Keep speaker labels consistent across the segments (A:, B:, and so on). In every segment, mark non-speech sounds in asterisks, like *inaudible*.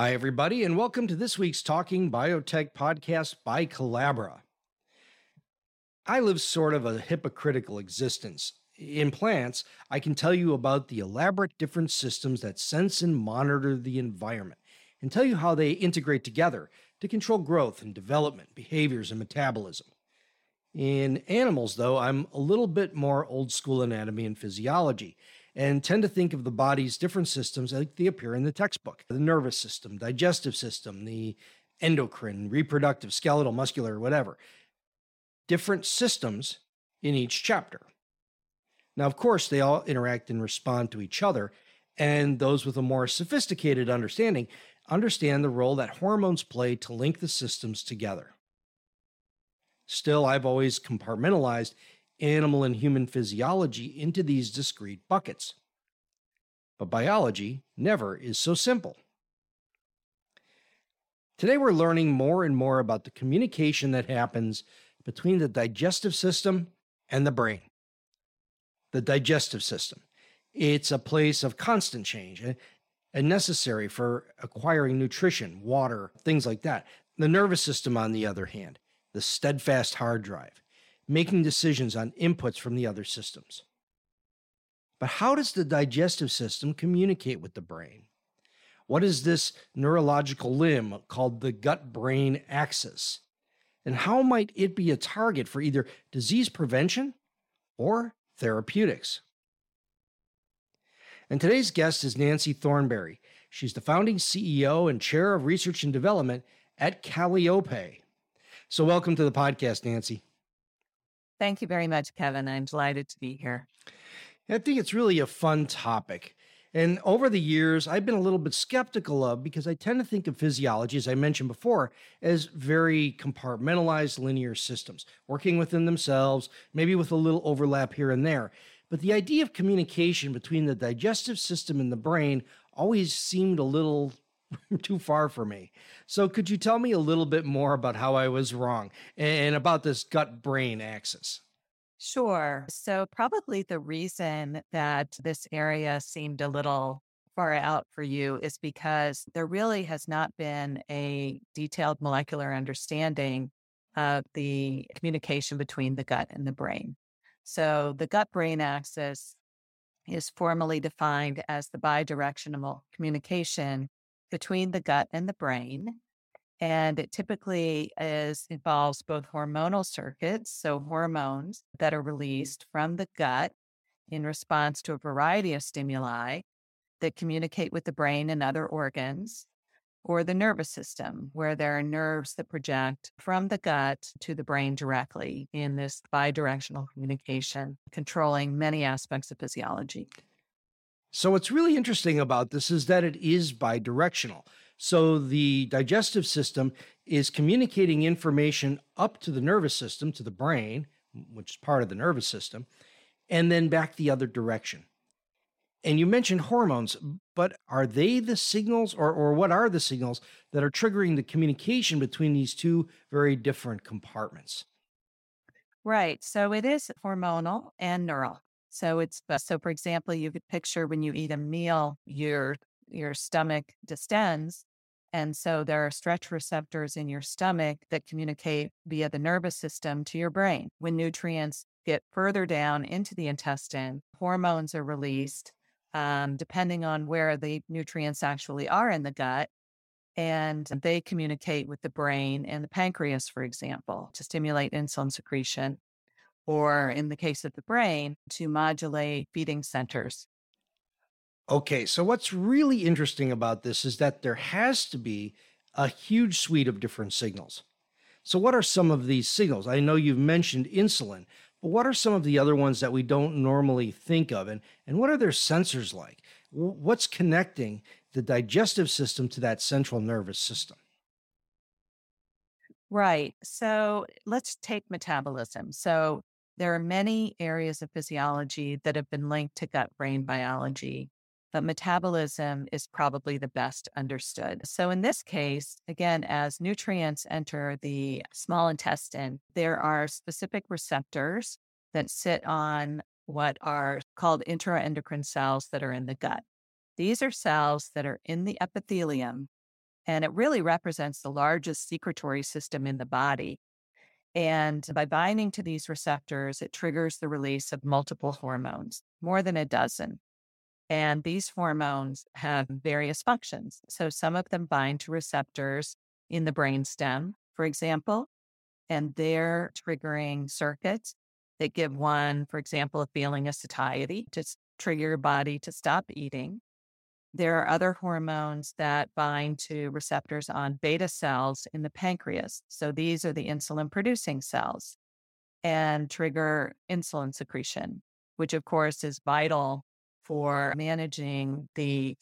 A: Hi, everybody, and welcome to this week's Talking Biotech podcast by Colabra. I live sort of a hypocritical existence. In plants, I can tell you about the elaborate different systems that sense and monitor the environment and tell you how they integrate together to control growth and development, behaviors, and metabolism. In animals, though, I'm a little bit more old school anatomy and physiology and tend to think of the body's different systems like they appear in the textbook the nervous system, digestive system, the endocrine, reproductive, skeletal, muscular, whatever. Different systems in each chapter. Now, of course, they all interact and respond to each other, and those with a more sophisticated understanding understand the role that hormones play to link the systems together. Still, I've always compartmentalized animal and human physiology into these discrete buckets. But biology never is so simple. Today, we're learning more and more about the communication that happens between the digestive system and the brain. The digestive system. It's a place of constant change eh, and necessary for acquiring nutrition, water, things like that. The nervous system, on the other hand, the steadfast hard drive, making decisions on inputs from the other systems. But how does the digestive system communicate with the brain? What is this neurological limb called the gut brain axis? And how might it be a target for either disease prevention or therapeutics? And today's guest is Nancy Thornberry. She's the founding CEO and chair of research and development at Kallyope. So, welcome to the podcast, Nancy.
B: Thank you very much, Kevin. I'm delighted to be here.
A: I think it's really a fun topic. And over the years, I've been a little bit skeptical of because I tend to think of physiology, as I mentioned before, as very compartmentalized linear systems, working within themselves, maybe with a little overlap here and there. But the idea of communication between the digestive system and the brain always seemed a little *laughs* too far for me. So, could you tell me a little bit more about how I was wrong and about this gut brain axis?
B: Sure. So, probably the reason that this area seemed a little far out for you is because there really has not been a detailed molecular understanding of the communication between the gut and the brain. So the gut brain axis is formally defined as the bidirectional communication between the gut and the brain. And it typically is involves both hormonal circuits, so hormones that are mm-hmm. released from the gut in response to a variety of stimuli that communicate with the brain and other organs, or the nervous system, where there are nerves that project from the gut to the brain directly in this bidirectional communication, controlling many aspects of physiology.
A: So, what's really interesting about this is that it is bidirectional. So, the digestive system is communicating information up to the nervous system, to the brain, which is part of the nervous system, and then back the other direction. And you mentioned hormones, but are they the signals or, or what are the signals that are triggering the communication between these two very different compartments?
B: Right. So it is hormonal and neural. So it's so for example, you could picture when you eat a meal, your your stomach distends. And so there are stretch receptors in your stomach that communicate via the nervous system to your brain. When nutrients get further down into the intestine, hormones are released um, depending on where the nutrients actually are in the gut. And they communicate with the brain and the pancreas, for example, to stimulate insulin secretion, or in the case of the brain, to modulate feeding centers.
A: Okay, so what's really interesting about this is that there has to be a huge suite of different signals. So, what are some of these signals? I know you've mentioned insulin, but what are some of the other ones that we don't normally think of? And, and what are their sensors like? What's connecting the digestive system to that central nervous system?
B: Right. So let's take metabolism. So there are many areas of physiology that have been linked to gut brain biology, but metabolism is probably the best understood. So in this case, again, as nutrients enter the small intestine, there are specific receptors that sit on what are called enteroendocrine cells that are in the gut. These are cells that are in the epithelium, and it really represents the largest secretory system in the body. And by binding to these receptors, it triggers the release of multiple hormones, more than a dozen. And these hormones have various functions. So some of them bind to receptors in the brainstem, for example, and they're triggering circuits that give one, for example, a feeling of satiety to trigger your body to stop eating. There are other hormones that bind to receptors on beta cells in the pancreas. So these are the insulin producing cells and trigger insulin secretion, which of course is vital for managing the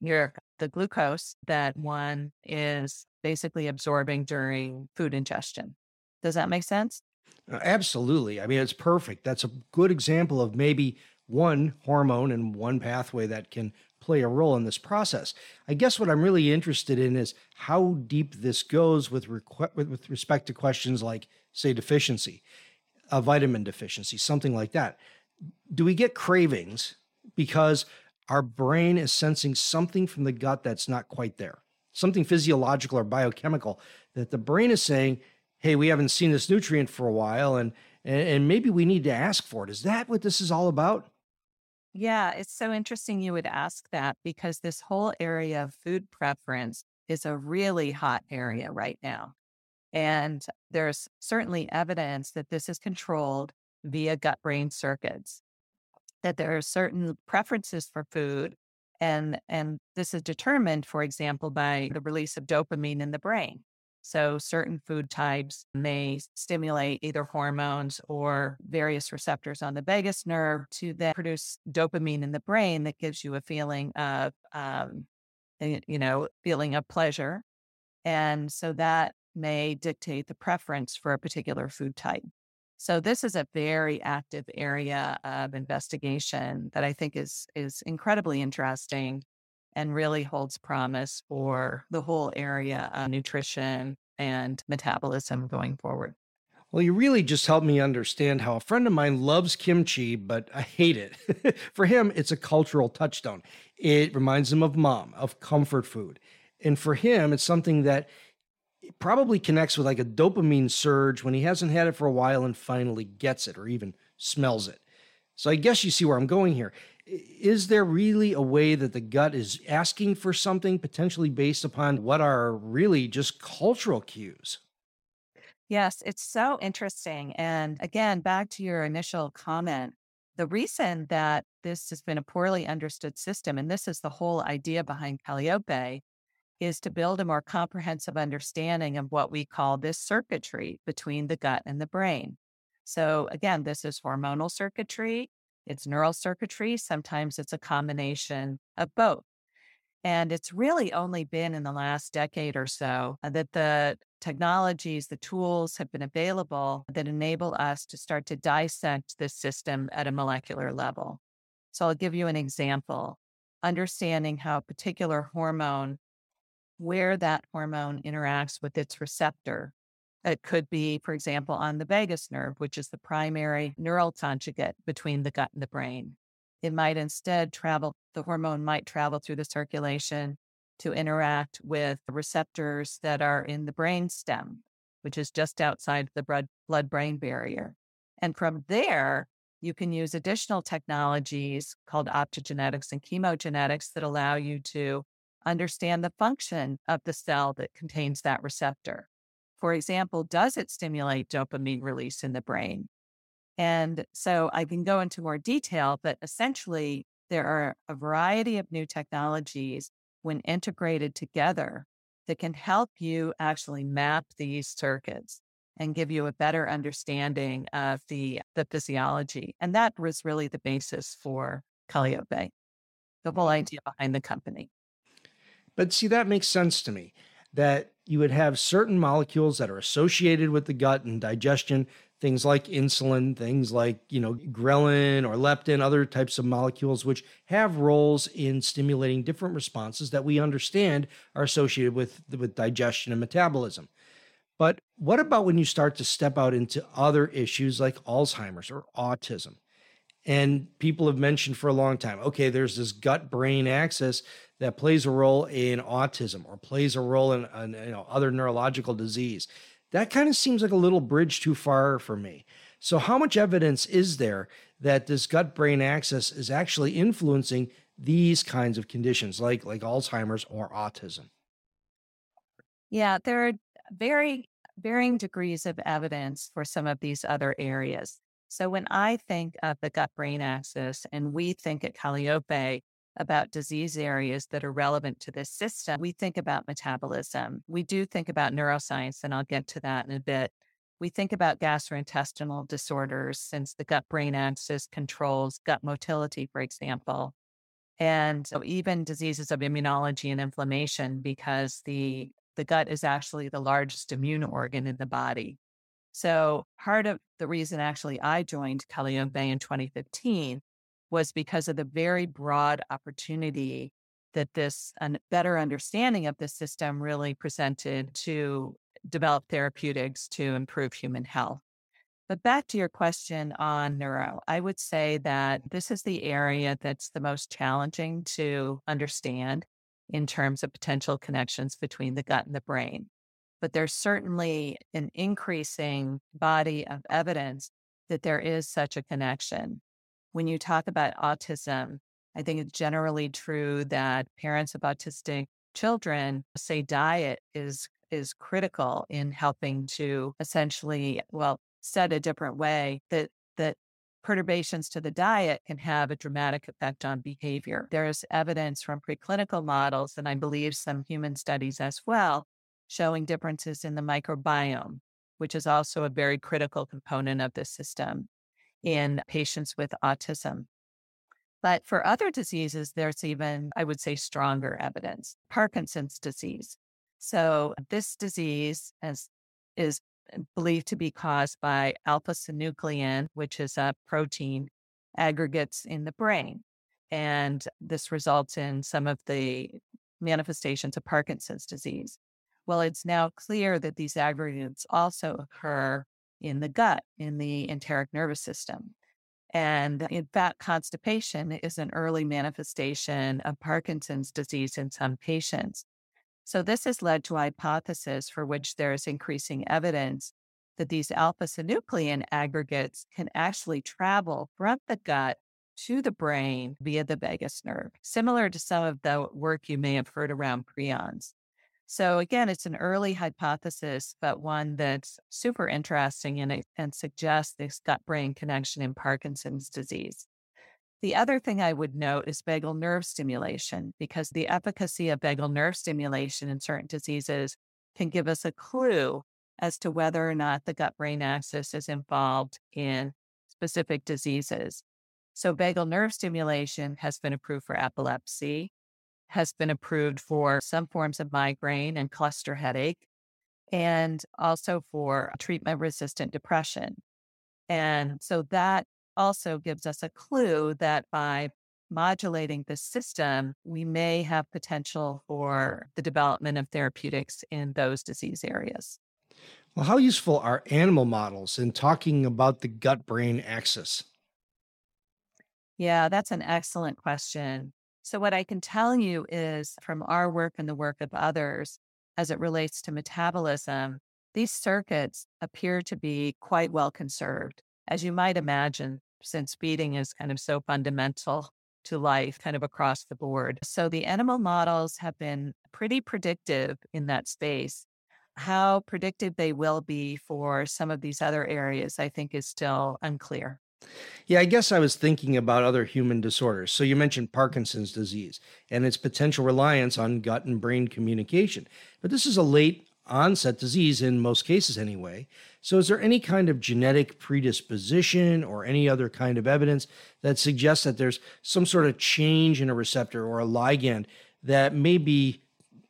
B: your the glucose that one is basically absorbing during food ingestion. Does that make sense?
A: Uh, absolutely. I mean, it's perfect. That's a good example of maybe one hormone and one pathway that can play a role in this process. I guess what I'm really interested in is how deep this goes with, requ- with respect to questions like, say, deficiency, a vitamin deficiency, something like that. Do we get cravings because our brain is sensing something from the gut that's not quite there? Something physiological or biochemical that the brain is saying, hey, we haven't seen this nutrient for a while and and maybe we need to ask for it. Is that what this is all about?
B: Yeah, it's so interesting you would ask that because this whole area of food preference is a really hot area right now. And there's certainly evidence that this is controlled via gut brain circuits, that there are certain preferences for food. And, and this is determined, for example, by the release of dopamine in the brain. So, certain food types may stimulate either hormones or various receptors on the vagus nerve to then produce dopamine in the brain that gives you a feeling of, um, you know, feeling of pleasure. And so that may dictate the preference for a particular food type. So this is a very active area of investigation that I think is is incredibly interesting and really holds promise for the whole area of nutrition and metabolism going forward.
A: Well, you really just helped me understand how a friend of mine loves kimchi, but I hate it. *laughs* For him, it's a cultural touchstone. It reminds him of mom, of comfort food. And for him, it's something that probably connects with like a dopamine surge when he hasn't had it for a while and finally gets it or even smells it. So I guess you see where I'm going here is there really a way that the gut is asking for something potentially based upon what are really just cultural cues?
B: Yes, it's so interesting. And again, back to your initial comment, the reason that this has been a poorly understood system, and this is the whole idea behind Kallyope, is to build a more comprehensive understanding of what we call this circuitry between the gut and the brain. So, again, this is hormonal circuitry, it's neural circuitry. Sometimes it's a combination of both. And it's really only been in the last decade or so uh, that the technologies, the tools have been available that enable us to start to dissect this system at a molecular level. So I'll give you an example. Understanding how a particular hormone, where that hormone interacts with its receptor, it could be, for example, on the vagus nerve, which is the primary neural conjugate between the gut and the brain. It might instead travel, the hormone might travel through the circulation to interact with the receptors that are in the brain stem, which is just outside the blood brain barrier. And from there, you can use additional technologies called optogenetics and chemogenetics that allow you to understand the function of the cell that contains that receptor. For example, does it stimulate dopamine release in the brain? And so I can go into more detail, but essentially, there are a variety of new technologies when integrated together that can help you actually map these circuits and give you a better understanding of the, the physiology. And that was really the basis for Kallyope, the whole idea behind the company.
A: But see, that makes sense to me that you would have certain molecules that are associated with the gut and digestion, things like insulin, things like, you know, ghrelin or leptin, other types of molecules which have roles in stimulating different responses that we understand are associated with with digestion and metabolism. But what about when you start to step out into other issues like Alzheimer's or autism? And people have mentioned for a long time okay, there's this gut brain axis that plays a role in autism or plays a role in, in you know, other neurological disease. That kind of seems like a little bridge too far for me. So, how much evidence is there that this gut brain axis is actually influencing these kinds of conditions like, like Alzheimer's or autism?
B: Yeah, there are very varying degrees of evidence for some of these other areas. So when I think of the gut brain axis and we think at Kallyope about disease areas that are relevant to this system, we think about metabolism. We do think about neuroscience, and I'll get to that in a bit. We think about gastrointestinal disorders since the gut brain axis controls gut motility, for example. And so even diseases of immunology and inflammation, because the the gut is actually the largest immune organ in the body. So part of the reason actually I joined Kallyope in 2015 was because of the very broad opportunity that this and better understanding of the system really presented to develop therapeutics to improve human health. But back to your question on neuro, I would say that this is the area that's the most challenging to understand in terms of potential connections between the gut and the brain. But there's certainly an increasing body of evidence that there is such a connection. When you talk about autism, I think it's generally true that parents of autistic children say diet is is critical in helping to essentially, well, said a different way, that that perturbations to the diet can have a dramatic effect on behavior. There is evidence from preclinical models, and I believe some human studies as well, showing differences in the microbiome, which is also a very critical component of the system in patients with autism. But for other diseases, there's even, I would say, stronger evidence. Parkinson's disease. So, this disease is, is believed to be caused by alpha synuclein, which is a protein aggregates in the brain. And this results in some of the manifestations of Parkinson's disease. Well, it's now clear that these aggregates also occur in the gut, in the enteric nervous system. And in fact, constipation is an early manifestation of Parkinson's disease in some patients. So, this has led to a hypothesis for which there is increasing evidence that these alpha synuclein aggregates can actually travel from the gut to the brain via the vagus nerve, similar to some of the work you may have heard around prions. So, again, it's an early hypothesis, but one that's super interesting and, and suggests this gut brain connection in Parkinson's disease. The other thing I would note is vagal nerve stimulation, because the efficacy of vagal nerve stimulation in certain diseases can give us a clue as to whether or not the gut brain axis is involved in specific diseases. So, vagal nerve stimulation has been approved for epilepsy, has been approved for some forms of migraine and cluster headache, and also for treatment resistant depression. And so that also gives us a clue that by modulating the system, we may have potential for the development of therapeutics in those disease areas.
A: Well, how useful are animal models in talking about the gut brain axis?
B: Yeah, that's an excellent question. So, what I can tell you is from our work and the work of others as it relates to metabolism, these circuits appear to be quite well conserved. As you might imagine, since feeding is kind of so fundamental to life, kind of across the board. So the animal models have been pretty predictive in that space. How predictive they will be for some of these other areas, I think, is still unclear.
A: Yeah, I guess I was thinking about other human disorders. So you mentioned Parkinson's disease and its potential reliance on gut and brain communication. But this is a late onset disease in most cases anyway. So, is there any kind of genetic predisposition or any other kind of evidence that suggests that there's some sort of change in a receptor or a ligand that may be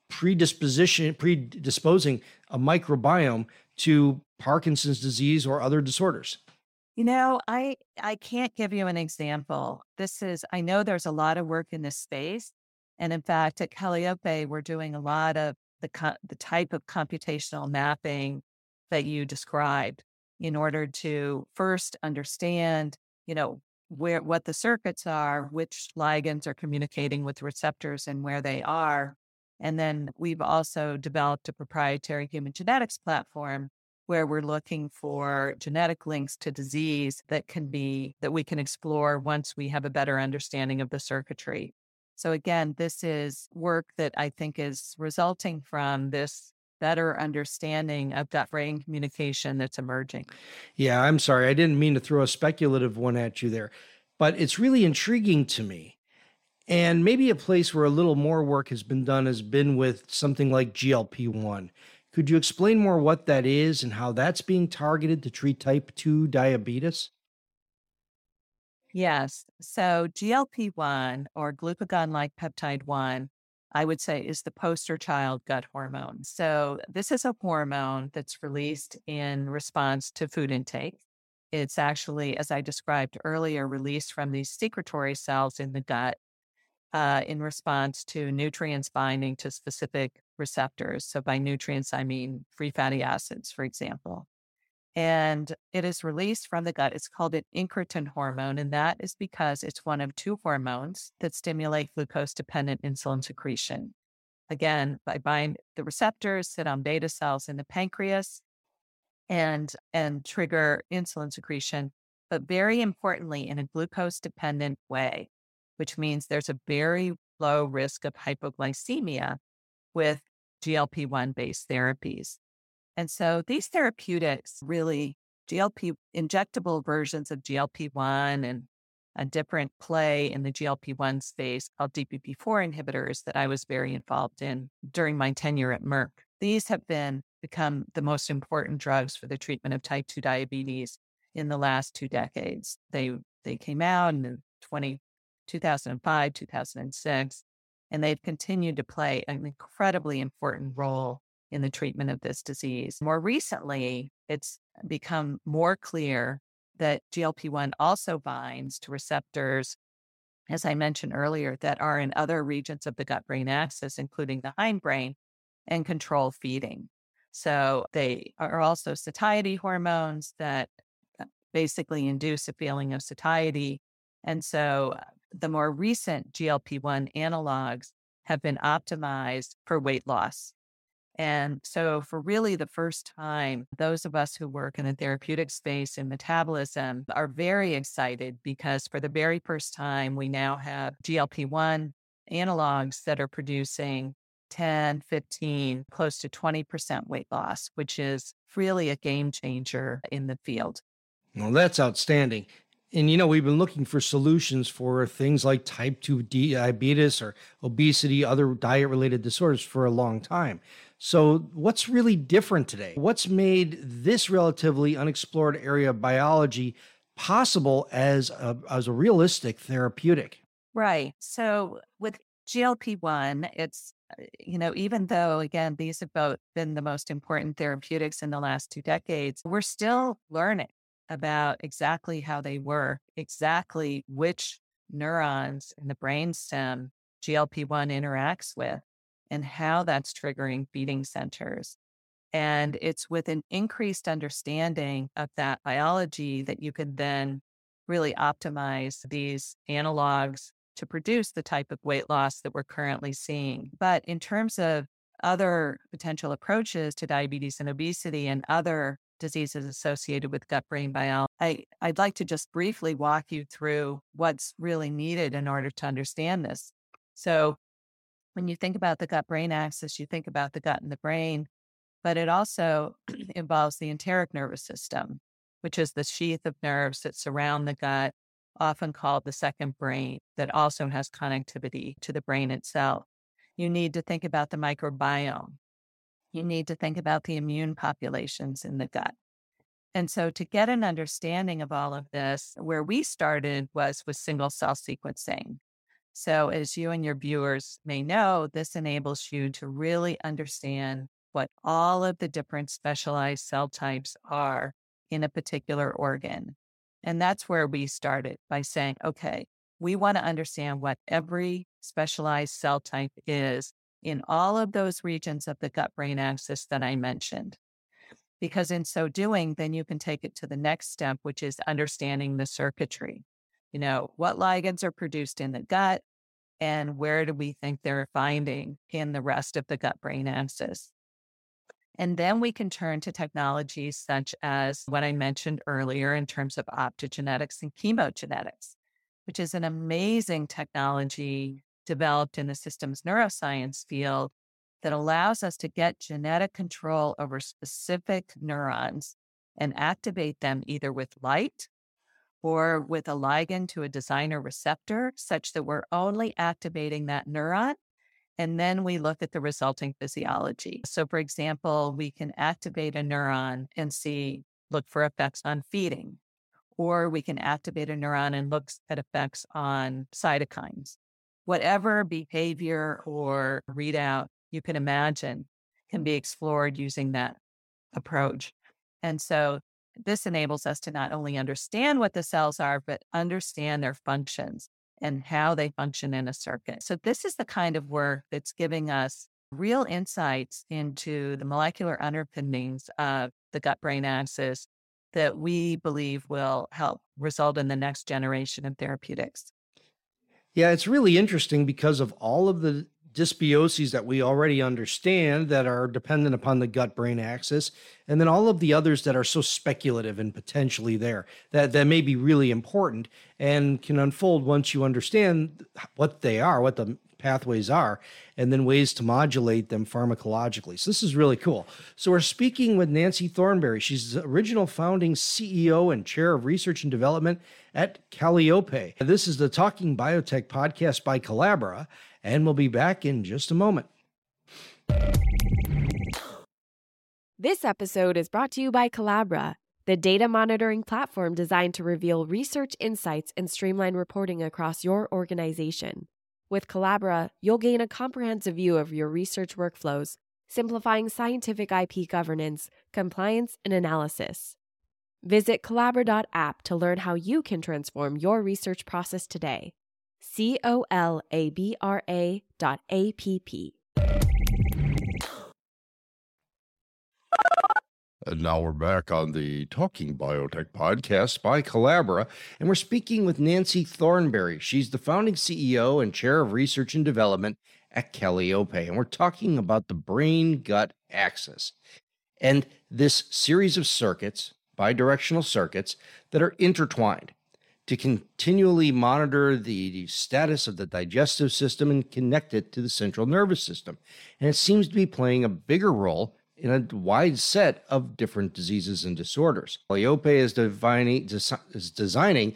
A: predisposition predisposing a microbiome to Parkinson's disease or other disorders?
B: You know, I I can't give you an example. This is I know there's a lot of work in this space, and in fact, at Kallyope, we're doing a lot of the co- the type of computational mapping that you described in order to first understand, you know, where what the circuits are, which ligands are communicating with receptors and where they are. And then we've also developed a proprietary human genetics platform where we're looking for genetic links to disease that can be that we can explore once we have a better understanding of the circuitry. So again, this is work that I think is resulting from this better understanding of gut brain communication that's emerging.
A: Yeah, I'm sorry. I didn't mean to throw a speculative one at you there, but it's really intriguing to me. And maybe a place where a little more work has been done has been with something like GLP 1. Could you explain more what that is and how that's being targeted to treat type 2 diabetes?
B: Yes. So GLP 1 or glucagon like peptide 1 I would say is the poster child gut hormone. So, this is a hormone that's released in response to food intake. It's actually, as I described earlier, released from these secretory cells in the gut uh, in response to nutrients binding to specific receptors. So, by nutrients, I mean free fatty acids, for example and it is released from the gut. It's called an incretin hormone, and that is because it's one of two hormones that stimulate glucose dependent insulin secretion. Again, by bind the receptors sit on beta cells in the pancreas and and trigger insulin secretion, but very importantly in a glucose dependent way, which means there's a very low risk of hypoglycemia with GLP-1 based therapies. And so these therapeutics really, GLP injectable versions of GLP 1 and a different play in the GLP 1 space called DPP4 inhibitors that I was very involved in during my tenure at Merck. These have been become the most important drugs for the treatment of type 2 diabetes in the last two decades. They they came out in 20, 2005, 2006, and they've continued to play an incredibly important role in the treatment of this disease. More recently, it's become more clear that GLP 1 also binds to receptors, as I mentioned earlier, that are in other regions of the gut brain axis, including the hindbrain, and control feeding. So they are also satiety hormones that uh, basically induce a feeling of satiety. And so uh, the more recent GLP 1 analogs have been optimized for weight loss and so, for really the first time, those of us who work in the therapeutic space in metabolism are very excited because for the very first time, we now have GLP 1 analogs that are producing 10, 15, close to 20% weight loss, which is really a game changer in the field.
A: Well, that's outstanding. And you know, we've been looking for solutions for things like type 2 diabetes or obesity, other diet related disorders for a long time. So, what's really different today? What's made this relatively unexplored area of biology possible as a, as a realistic therapeutic?
B: Right. So, with GLP 1, it's, you know, even though, again, these have both been the most important therapeutics in the last two decades, we're still learning about exactly how they work, exactly which neurons in the brainstem GLP 1 interacts with and how that's triggering feeding centers. And it's with an increased understanding of that biology that you can then really optimize these analogs to produce the type of weight loss that we're currently seeing. But in terms of other potential approaches to diabetes and obesity and other diseases associated with gut brain biology, I, I'd like to just briefly walk you through what's really needed in order to understand this. So, when you think about the gut brain axis, you think about the gut and the brain, but it also *clears throat* involves the enteric nervous system, which is the sheath of nerves that surround the gut, often called the second brain, that also has connectivity to the brain itself. You need to think about the microbiome. You need to think about the immune populations in the gut. And so, to get an understanding of all of this, where we started was with single cell sequencing. So, as you and your viewers may know, this enables you to really understand what all of the different specialized cell types are in a particular organ. And that's where we started by saying, okay, we want to understand what every specialized cell type is in all of those regions of the gut brain axis that I mentioned. Because in so doing, then you can take it to the next step, which is understanding the circuitry. You know, what ligands are produced in the gut and where do we think they're finding in the rest of the gut brain axis? And then we can turn to technologies such as what I mentioned earlier in terms of optogenetics and chemogenetics, which is an amazing technology developed in the systems neuroscience field that allows us to get genetic control over specific neurons and activate them either with light or with a ligand to a designer receptor, such that we're only activating that neuron and then we look at the resulting physiology. So, for example, we can activate a neuron and see, look for effects on feeding, or we can activate a neuron and look at effects on cytokines. Whatever behavior or readout you can imagine can be explored using that approach. And so this enables us to not only understand what the cells are, but understand their functions and how they function in a circuit. So, this is the kind of work that's giving us real insights into the molecular underpinnings of the gut brain axis that we believe will help result in the next generation of therapeutics.
A: Yeah, it's really interesting because of all of the dysbioses that we already understand that are dependent upon the gut brain axis and then all of the others that are so speculative and potentially there that that may be really important and can unfold once you understand what they are what the pathways are and then ways to modulate them pharmacologically so this is really cool so we're speaking with nancy thornberry she's the original founding ceo and chair of research and development at kallyope this is the talking biotech podcast by Colabra and we'll be back in just a moment.
C: This episode is brought to you by Colabra, the data monitoring platform designed to reveal research insights and streamline reporting across your organization. With Colabra, you'll gain a comprehensive view of your research workflows, simplifying scientific IP governance, compliance, and analysis. Visit Colabra.app to learn how you can transform your research process today. C O L A B R A dot A P P.
D: And now we're back on the Talking Biotech podcast by Colabra, and we're speaking with Nancy Thornberry. She's the founding CEO and chair of research and development at Kallyope, and we're talking about the brain gut axis and this series of circuits, bidirectional circuits, that are intertwined to continually monitor the status of the digestive system and connect it to the central nervous system. And it seems to be playing a bigger role in a wide set of different diseases and disorders. Kallyope is, is designing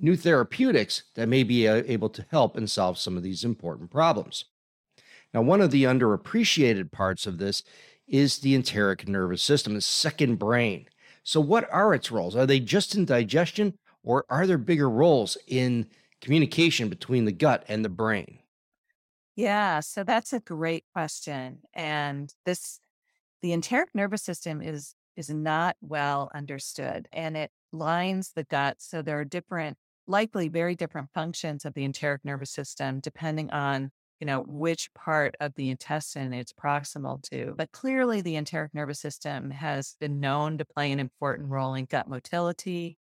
D: new therapeutics that may be uh, able to help and solve some of these important problems. Now, one of the underappreciated parts of this is the enteric nervous system, the second brain. So, what are its roles? Are they just in digestion, or are there bigger roles in communication between the gut and the brain?
B: Yeah, so that's a great question. And this the enteric nervous system is is not well understood and it lines the gut so there are different likely very different functions of the enteric nervous system depending on you know which part of the intestine it's proximal to but clearly the enteric nervous system has been known to play an important role in gut motility.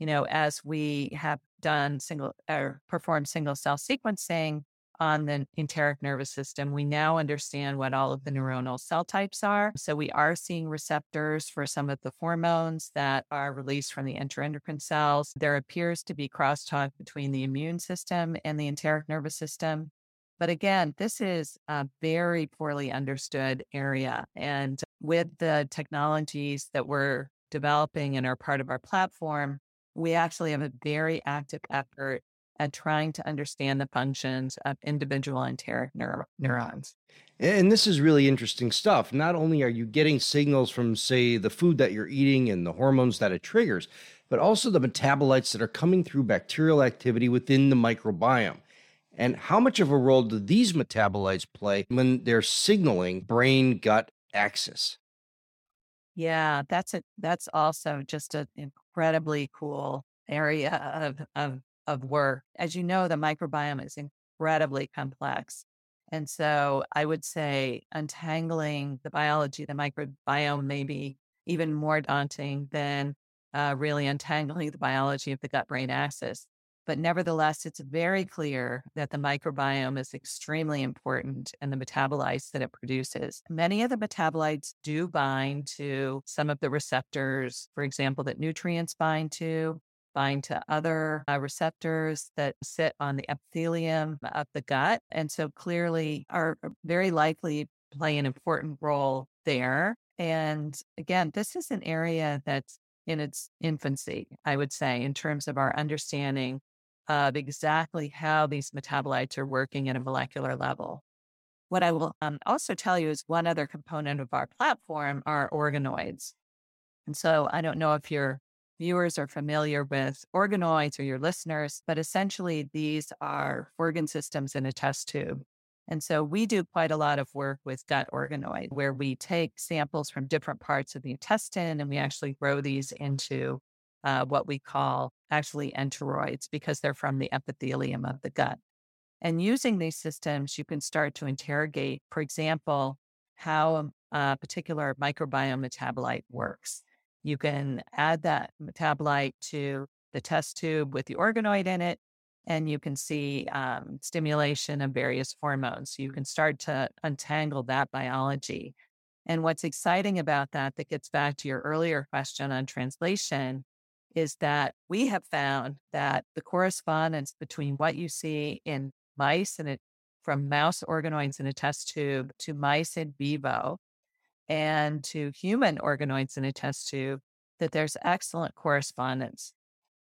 B: You know, as we have done single or performed single cell sequencing on the enteric nervous system, we now understand what all of the neuronal cell types are. So we are seeing receptors for some of the hormones that are released from the enteroendocrine cells. There appears to be crosstalk between the immune system and the enteric nervous system. But again, this is a very poorly understood area. And with the technologies that we're developing and are part of our platform, we actually have a very active effort at trying to understand the functions of individual enteric neur- neurons.
A: And this is really interesting stuff. Not only are you getting signals from, say, the food that you're eating and the hormones that it triggers, but also the metabolites that are coming through bacterial activity within the microbiome. And how much of a role do these metabolites play when they're signaling brain gut axis?
B: Yeah, that's a that's also just an incredibly cool area of of of work. As you know, the microbiome is incredibly complex. And so I would say untangling the biology, the microbiome may be even more daunting than uh, really untangling the biology of the gut brain axis. But nevertheless, it's very clear that the microbiome is extremely important and the metabolites that it produces. Many of the metabolites do bind to some of the receptors, for example, that nutrients bind to, bind to other uh, receptors that sit on the epithelium of the gut. And so clearly are very likely play an important role there. And again, this is an area that's in its infancy, I would say, in terms of our understanding of exactly how these metabolites are working at a molecular level. What I will um, also tell you is one other component of our platform are organoids. And so I don't know if your viewers are familiar with organoids or your listeners, but essentially these are organ systems in a test tube. And so we do quite a lot of work with gut organoid, where we take samples from different parts of the intestine and we actually grow these into uh, what we call actually enteroids because they're from the epithelium of the gut. And using these systems, you can start to interrogate, for example, how a particular microbiome metabolite works. You can add that metabolite to the test tube with the organoid in it, and you can see um, stimulation of various hormones. You can start to untangle that biology. And what's exciting about that, that gets back to your earlier question on translation, is that we have found that the correspondence between what you see in mice and it from mouse organoids in a test tube to mice in vivo and to human organoids in a test tube, that there's excellent correspondence.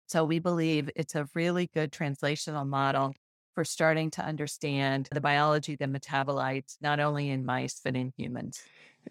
B: So we believe it's a really good translational model for starting to understand the biology, the metabolites, not only in mice, but in humans.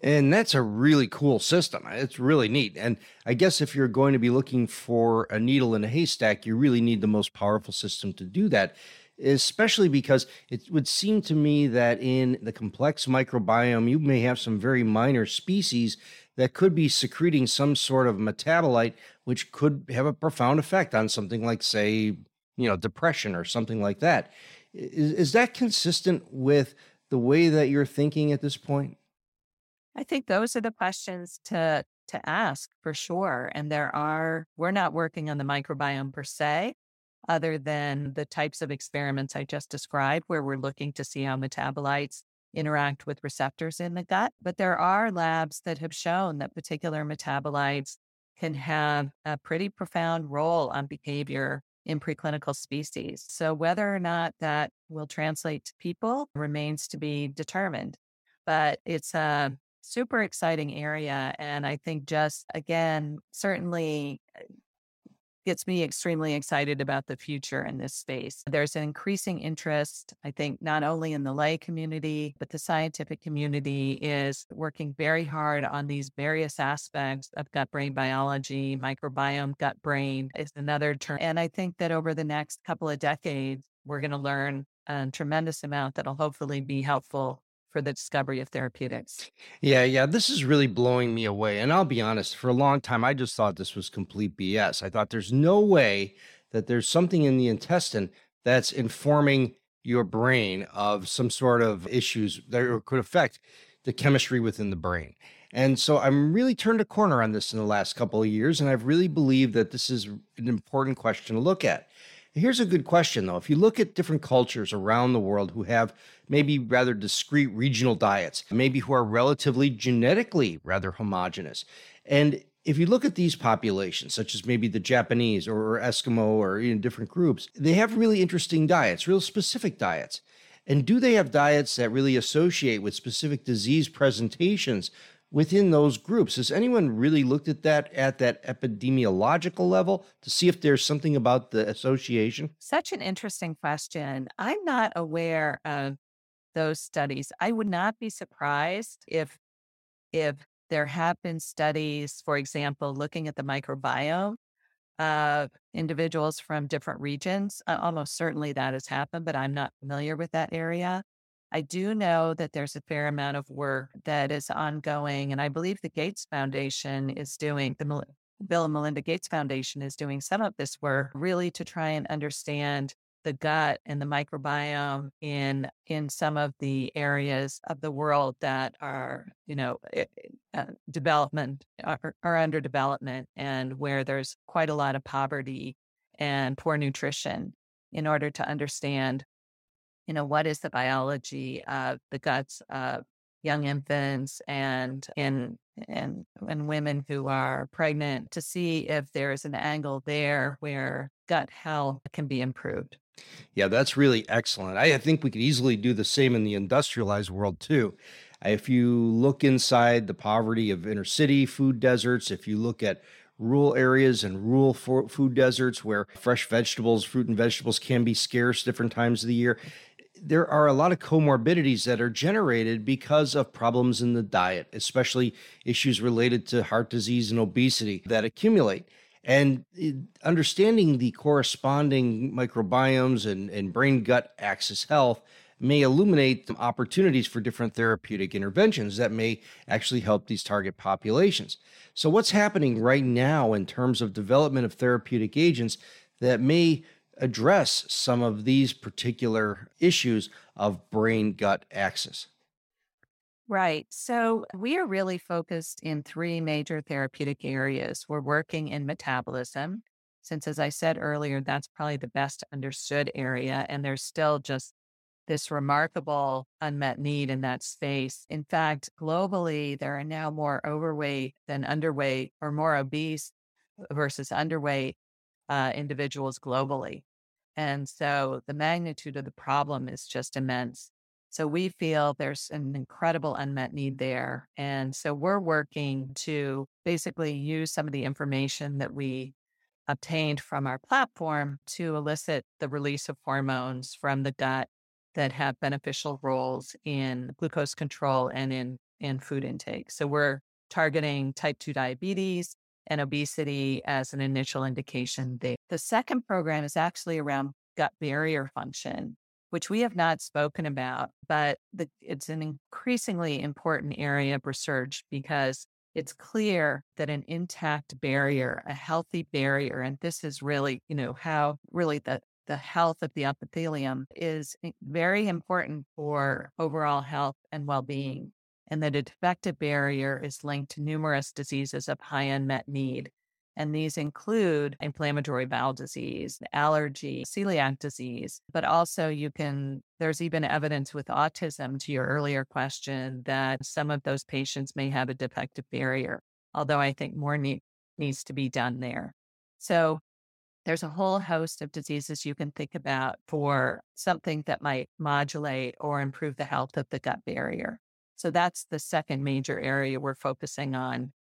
A: And that's a really cool system. It's really neat. And I guess if you're going to be looking for a needle in a haystack, you really need the most powerful system to do that, especially because it would seem to me that in the complex microbiome, you may have some very minor species that could be secreting some sort of metabolite, which could have a profound effect on something like, say, you know, depression or something like that. Is, is that consistent with the way that you're thinking at this point?
B: I think those are the questions to to ask for sure. And there are we're not working on the microbiome per se, other than the types of experiments I just described, where we're looking to see how metabolites interact with receptors in the gut. But there are labs that have shown that particular metabolites can have a pretty profound role on behavior in preclinical species. So whether or not that will translate to people remains to be determined. But it's a super exciting area. And I think just again, certainly uh, gets me extremely excited about the future in this space. There's an increasing interest, I think, not only in the lay community, but the scientific community is working very hard on these various aspects of gut brain biology. Microbiome, gut brain is another term. And I think that over the next couple of decades, we're going to learn a tremendous amount that'll hopefully be helpful for the discovery of therapeutics.
A: Yeah, yeah, this is really blowing me away. And I'll be honest, for a long time, I just thought this was complete BS. I thought there's no way that there's something in the intestine that's informing your brain of some sort of issues that could affect the chemistry within the brain. And so I'm really turned a corner on this in the last couple of years. And I've really believed that this is an important question to look at. Here's a good question, though. If you look at different cultures around the world who have maybe rather discrete regional diets, maybe who are relatively genetically rather homogenous, and if you look at these populations, such as maybe the Japanese or Eskimo or in different groups, they have really interesting diets, real specific diets. And do they have diets that really associate with specific disease presentations within those groups. Has anyone really looked at that at that epidemiological level to see if there's something about the association?
B: Such an interesting question. I'm not aware of those studies. I would not be surprised if if there have been studies, for example, looking at the microbiome of individuals from different regions. Uh, almost certainly that has happened, but I'm not familiar with that area. I do know that there's a fair amount of work that is ongoing, and I believe the Gates Foundation is doing the Bill and Melinda Gates Foundation is doing some of this work really to try and understand the gut and the microbiome in in some of the areas of the world that are you know eh, eh, development are, are under development and where there's quite a lot of poverty and poor nutrition in order to understand you know what is the biology of the guts of young infants and in and and women who are pregnant to see if there's an angle there where gut health can be improved.
A: Yeah, that's really excellent. I, I think we could easily do the same in the industrialized world too. If you look inside the poverty of inner city food deserts, if you look at rural areas and rural food deserts where fresh vegetables, fruit and vegetables can be scarce different times of the year, there are a lot of comorbidities that are generated because of problems in the diet, especially issues related to heart disease and obesity that accumulate. And eh, understanding the corresponding microbiomes and, and brain gut axis health may illuminate opportunities for different therapeutic interventions that may actually help these target populations. So, what's happening right now in terms of development of therapeutic agents that may address some of these particular issues of brain gut axis?
B: Right. So we are really focused in three major therapeutic areas. We're working in metabolism, since, as I said earlier, that's probably the best understood area. And there's still just this remarkable unmet need in that space. In fact, globally, there are now more overweight than underweight, or more obese versus underweight uh, individuals globally. And so the magnitude of the problem is just immense. So we feel there's an incredible unmet need there. And so we're working to basically use some of the information that we obtained from our platform to elicit the release of hormones from the gut that have beneficial roles in glucose control and in, in food intake. So we're targeting type 2 diabetes, and obesity as an initial indication there. The second program is actually around gut barrier function, which we have not spoken about, but the, it's an increasingly important area of research because it's clear that an intact barrier, a healthy barrier, and this is really, you know, how really the the health of the epithelium is very important for overall health and well-being and that a defective barrier is linked to numerous diseases of high unmet need. And these include inflammatory bowel disease, allergy, celiac disease, but also you can, there's even evidence with autism to your earlier question that some of those patients may have a defective barrier, although I think more need, needs to be done there. So there's a whole host of diseases you can think about for something that might modulate or improve the health of the gut barrier. So that's the second major area we're focusing on.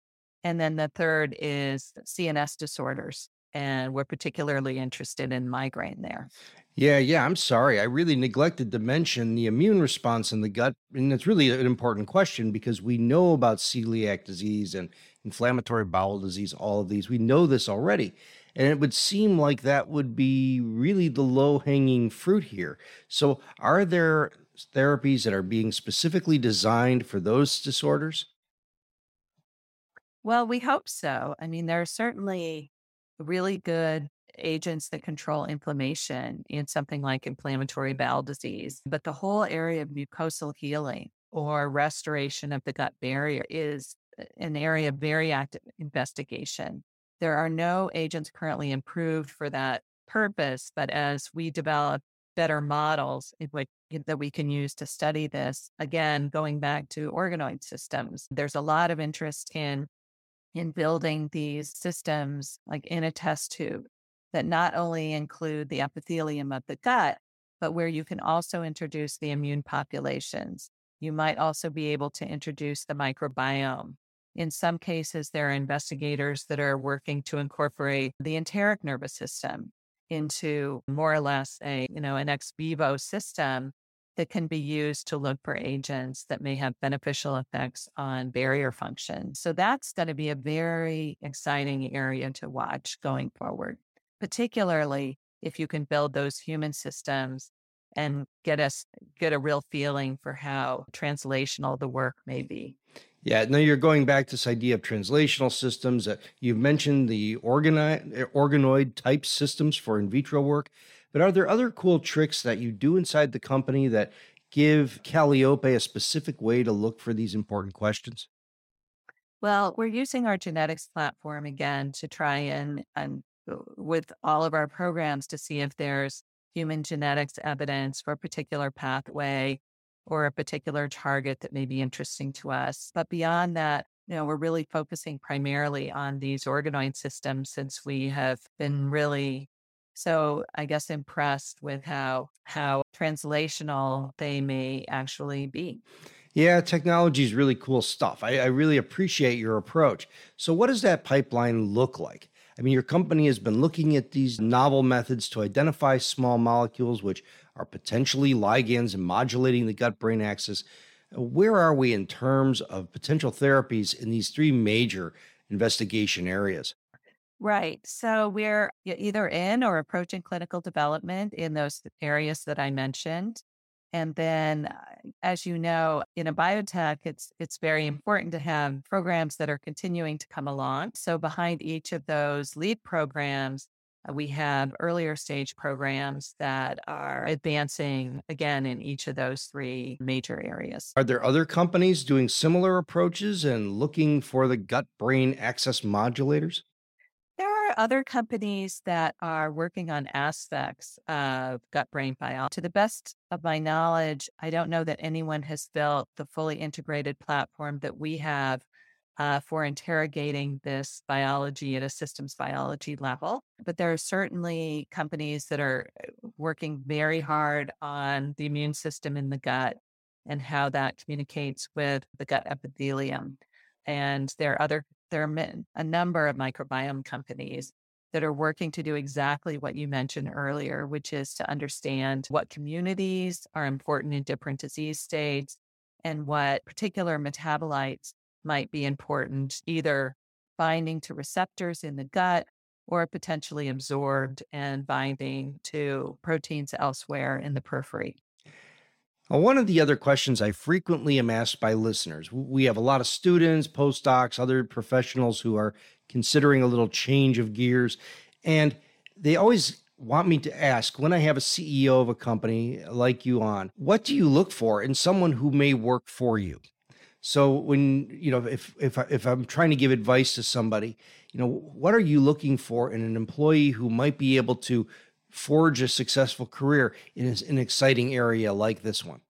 B: And then the third is CNS disorders. And we're particularly interested in migraine there.
A: Yeah, yeah. I'm sorry. I really neglected to mention the immune response in the gut. And it's really an important question because we know about celiac disease and inflammatory bowel disease, all of these. We know this already. And it would seem like that would be really the low hanging fruit here. So, are there therapies that are being specifically designed for those disorders?
B: Well, we hope so. I mean, there are certainly really good agents that control inflammation in something like inflammatory bowel disease, but the whole area of mucosal healing or restoration of the gut barrier is an area of very active investigation. There are no agents currently improved for that purpose, but as we develop better models which, that we can use to study this. Again, going back to organoid systems, there's a lot of interest in in building these systems like in a test tube that not only include the epithelium of the gut, but where you can also introduce the immune populations. You might also be able to introduce the microbiome. In some cases, there are investigators that are working to incorporate the enteric nervous system into more or less a, you know, an ex vivo system that can be used to look for agents that may have beneficial effects on barrier function. So that's going to be a very exciting area to watch going forward, particularly if you can build those human systems and get us get a real feeling for how translational the work may be.
A: Yeah, now you're going back to this idea of translational systems. Uh, you've mentioned the organi- organoid type systems for in vitro work. But are there other cool tricks that you do inside the company that give Kallyope a specific way to look for these important questions?
B: Well, we're using our genetics platform again to try and, and uh, with all of our programs to see if there's human genetics evidence for a particular pathway or a particular target that may be interesting to us. But beyond that, you know, we're really focusing primarily on these organoid systems since we have been really so I guess impressed with how how translational they may actually be.
A: Yeah, technology is really cool stuff. I, I, really appreciate your approach. So, what does that pipeline look like? I mean, your company has been looking at these novel methods to identify small molecules which are potentially ligands and modulating the gut brain axis. Where are we in terms of potential therapies in these three major investigation areas?
B: Right. So we're either in or approaching clinical development in those areas that I mentioned. And then, uh, as you know, in a biotech, it's it's very important to have programs that are continuing to come along. So behind each of those lead programs, Uh, we have earlier stage programs that are advancing again in each of those three major areas.
A: Are there other companies doing similar approaches and looking for the gut brain axis modulators?
B: There are other companies that are working on aspects of gut brain biology. To the best of my knowledge, I don't know that anyone has built the fully integrated platform that we have uh, for interrogating this biology at a systems biology level. But there are certainly companies that are uh, working very hard on the immune system in the gut and how that communicates with the gut epithelium. And there are other there are a number of microbiome companies that are working to do exactly what you mentioned earlier, which is to understand what communities are important in different disease states and what particular metabolites might be important, either binding to receptors in the gut or potentially absorbed and binding to proteins elsewhere in the periphery.
A: One of the other questions I frequently am asked by listeners we have a lot of students, postdocs, other professionals who are considering a little change of gears. And they always want me to ask when I have a CEO of a company like you on, what do you look for in someone who may work for you? So when you know if if if I'm trying to give advice to somebody, you know, what are you looking for in an employee who might be able to forge a successful career in an exciting area like this one?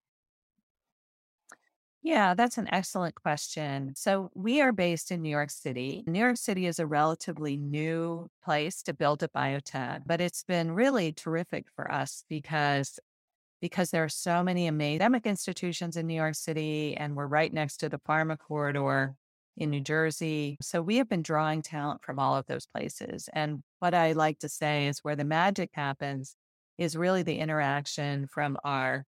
B: Yeah, that's an excellent question. So, we are based in New York City. New York City is a relatively new place to build a biotech, but it's been really terrific for us because because there are so many academic institutions in New York City and we're right next to the pharma corridor in New Jersey. So we have been drawing talent from all of those places. And what I like to say is where the magic happens is really the interaction from our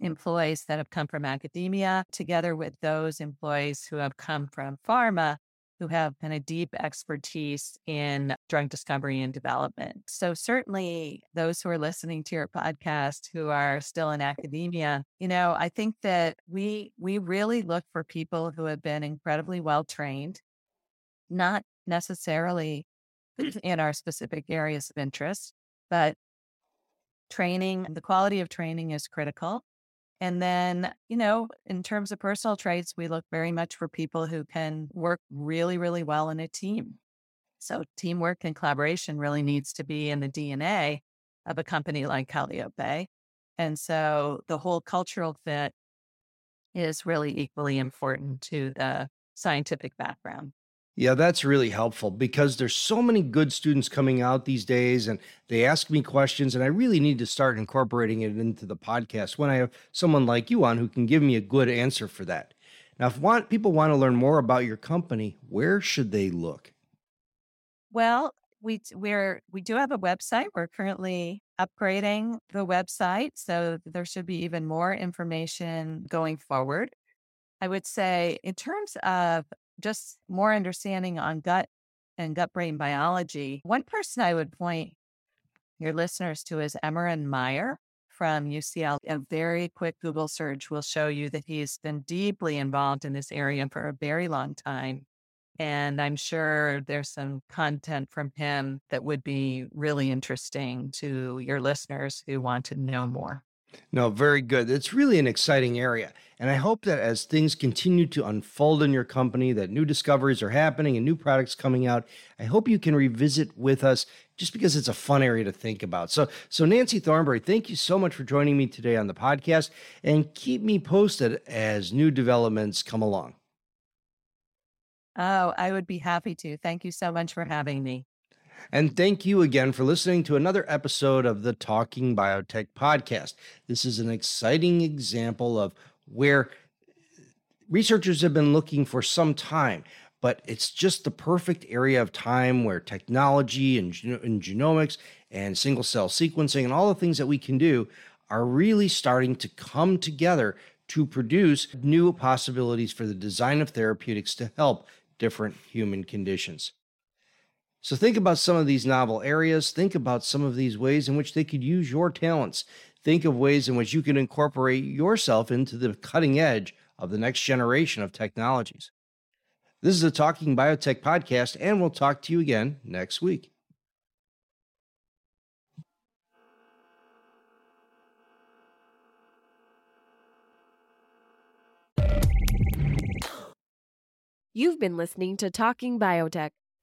B: employees that have come from academia together with those employees who have come from pharma who have kind of deep expertise in drug discovery and development. So certainly those who are listening to your podcast who are still in academia, you know, I think that we we really look for people who have been incredibly well trained, not necessarily *clears throat* in our specific areas of interest, but training, the quality of training is critical. And then, you know, in terms of personal traits, we look very much for people who can work really, really well in a team. So teamwork and collaboration really needs to be in the DNA of a company like Kallyope. And so the whole cultural fit is really equally important to the scientific background.
A: Yeah, that's really helpful because there's so many good students coming out these days and they ask me questions and I really need to start incorporating it into the podcast when I have someone like you on who can give me a good answer for that. Now, if want, people want to learn more about your company, where should they look?
B: Well, we we're we do have a website. We're currently upgrading the website, so there should be even more information going forward. I would say, in terms of just more understanding on gut and gut brain biology, one person I would point your listeners to is Emeran Mayer from UCL. A very quick Google search will show you that he's been deeply involved in this area for a very long time. And I'm sure there's some content from him that would be really interesting to your listeners who want to know more.
A: No, very good. It's really an exciting area. And I hope that as things continue to unfold in your company, that new discoveries are happening and new products coming out, I hope you can revisit with us just because it's a fun area to think about. So, so Nancy Thornberry, thank you so much for joining me today on the podcast and keep me posted as new developments come along.
B: Oh, I would be happy to. Thank you so much for having me.
A: And thank you again for listening to another episode of the Talking Biotech podcast. This is an exciting example of where researchers have been looking for some time, but it's just the perfect area of time where technology and, and genomics and single cell sequencing and all the things that we can do are really starting to come together to produce new possibilities for the design of therapeutics to help different human conditions. So think about some of these novel areas. Think about some of these ways in which they could use your talents. Think of ways in which you can incorporate yourself into the cutting edge of the next generation of technologies. This is the Talking Biotech podcast, and we'll talk to you again next week.
C: You've been listening to Talking Biotech